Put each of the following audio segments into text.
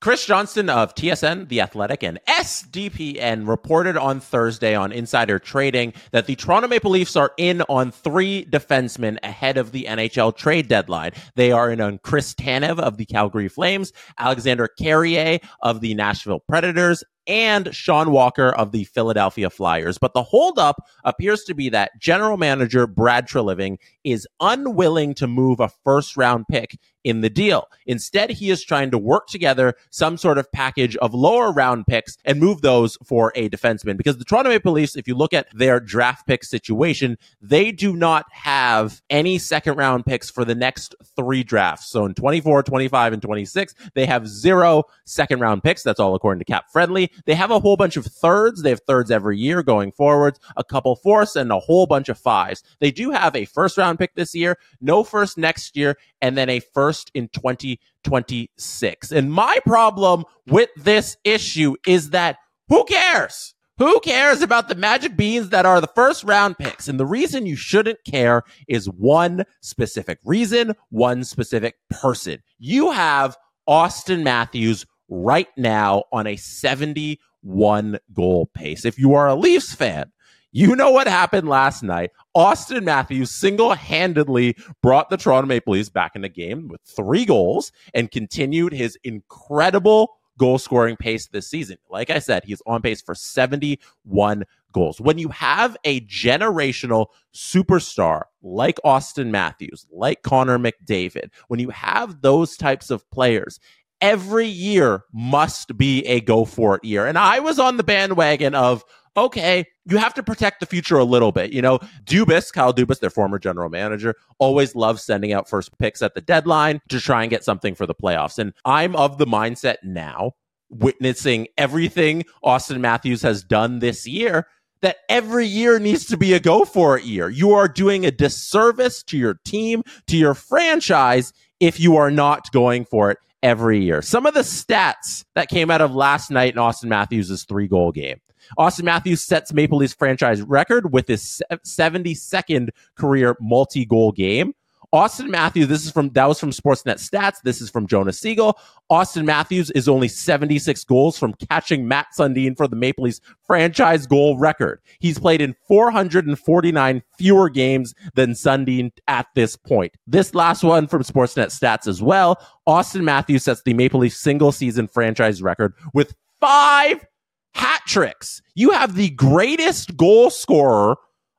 Chris Johnston of TSN, The Athletic, and SDPN reported on Thursday on Insider Trading that the Toronto Maple Leafs are in on three defensemen ahead of the NHL trade deadline. They are in on Chris Tanev of the Calgary Flames, Alexandre Carrier of the Nashville Predators, and Sean Walker of the Philadelphia Flyers. But the holdup appears to be that general manager Brad Treliving is unwilling to move a first round pick in the deal. Instead, he is trying to work together some sort of package of lower round picks and move those for a defenseman. Because the Toronto Maple Leafs, if you look at their draft pick situation, they do not have any second round picks for the next three drafts. So in 24, 25, and 26, they have zero second round picks. That's all according to Cap Friendly. They have a whole bunch of thirds. They have thirds every year going forwards, a couple fourths, and a whole bunch of fives. They do have a first round pick this year, no first next year, and then a first in 2026. And my problem with this issue is that who cares? Who cares about the magic beans that are the first round picks? And the reason you shouldn't care is one specific reason, one specific person. You have Auston Matthews right now on a 71 goal pace. If you are a Leafs fan, you know what happened last night. Auston Matthews single handedly brought the Toronto Maple Leafs back in the game with three goals and continued his incredible goal scoring pace this season. Like I said, he's on pace for 71 goals. When you have a generational superstar like Auston Matthews, like Connor McDavid, when you have those types of players, every year must be a go for it year. And I was on the bandwagon of, okay, you have to protect the future a little bit. You know, Dubas, Kyle Dubas, their former general manager, always loves sending out first picks at the deadline to try and get something for the playoffs. And I'm of the mindset now, witnessing everything Auston Matthews has done this year, that every year needs to be a go for it year. You are doing a disservice to your team, to your franchise, if you are not going for it every year. Some of the stats that came out of last night in Auston Matthews' three goal game. Auston Matthews sets Maple Leafs franchise record with his 72nd career multi goal game. Auston Matthews, this is from that was from Sportsnet Stats. This is from Jonas Siegel. Auston Matthews is only 76 goals from catching Mats Sundin for the Maple Leafs franchise goal record. He's played in 449 fewer games than Sundin at this point. This last one from Sportsnet Stats as well. Auston Matthews sets the Maple Leafs single season franchise record with five hat tricks. You have the greatest goal scorer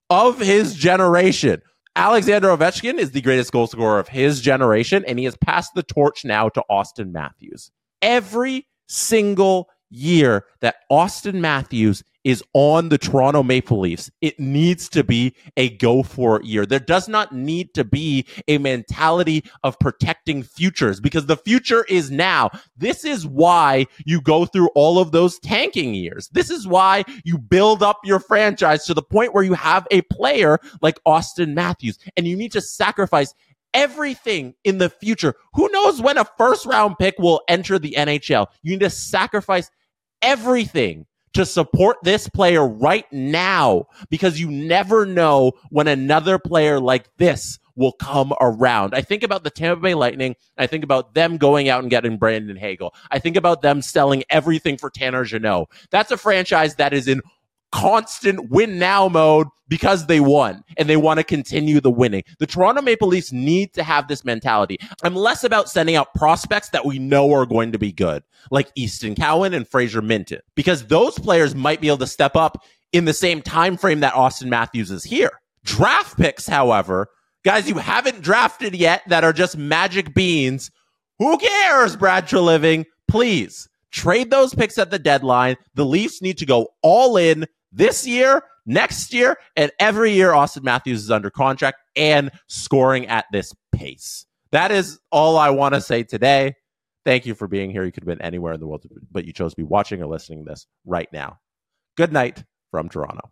of his generation. Alexander Ovechkin is the greatest goal scorer of his generation, and he has passed the torch now to Auston Matthews. Every single year that Auston Matthews is on the Toronto Maple Leafs, it needs to be a go for it year. There does not need to be a mentality of protecting futures because the future is now. This is why you go through all of those tanking years. This is why you build up your franchise to the point where you have a player like Auston Matthews and you need to sacrifice everything in the future. Who knows when a first round pick will enter the NHL? You need to sacrifice everything to support this player right now because you never know when another player like this will come around. I think about the Tampa Bay Lightning. I think about them going out and getting Brandon Hagel. I think about them selling everything for Tanner Jeannot. That's a franchise that is in constant win now mode because they won and they want to continue the winning. The Toronto Maple Leafs need to have this mentality. I'm less about sending out prospects that we know are going to be good, like Easton Cowan and Fraser Minten, because those players might be able to step up in the same time frame that Auston Matthews is here. Draft picks, however, guys you haven't drafted yet that are just magic beans. Who cares, Brad Treliving? Please trade those picks at the deadline. The Leafs need to go all in this year, next year, and every year Auston Matthews is under contract and scoring at this pace. That is all I want to say today. Thank you for being here. You could have been anywhere in the world, but you chose to be watching or listening to this right now. Good night from Toronto.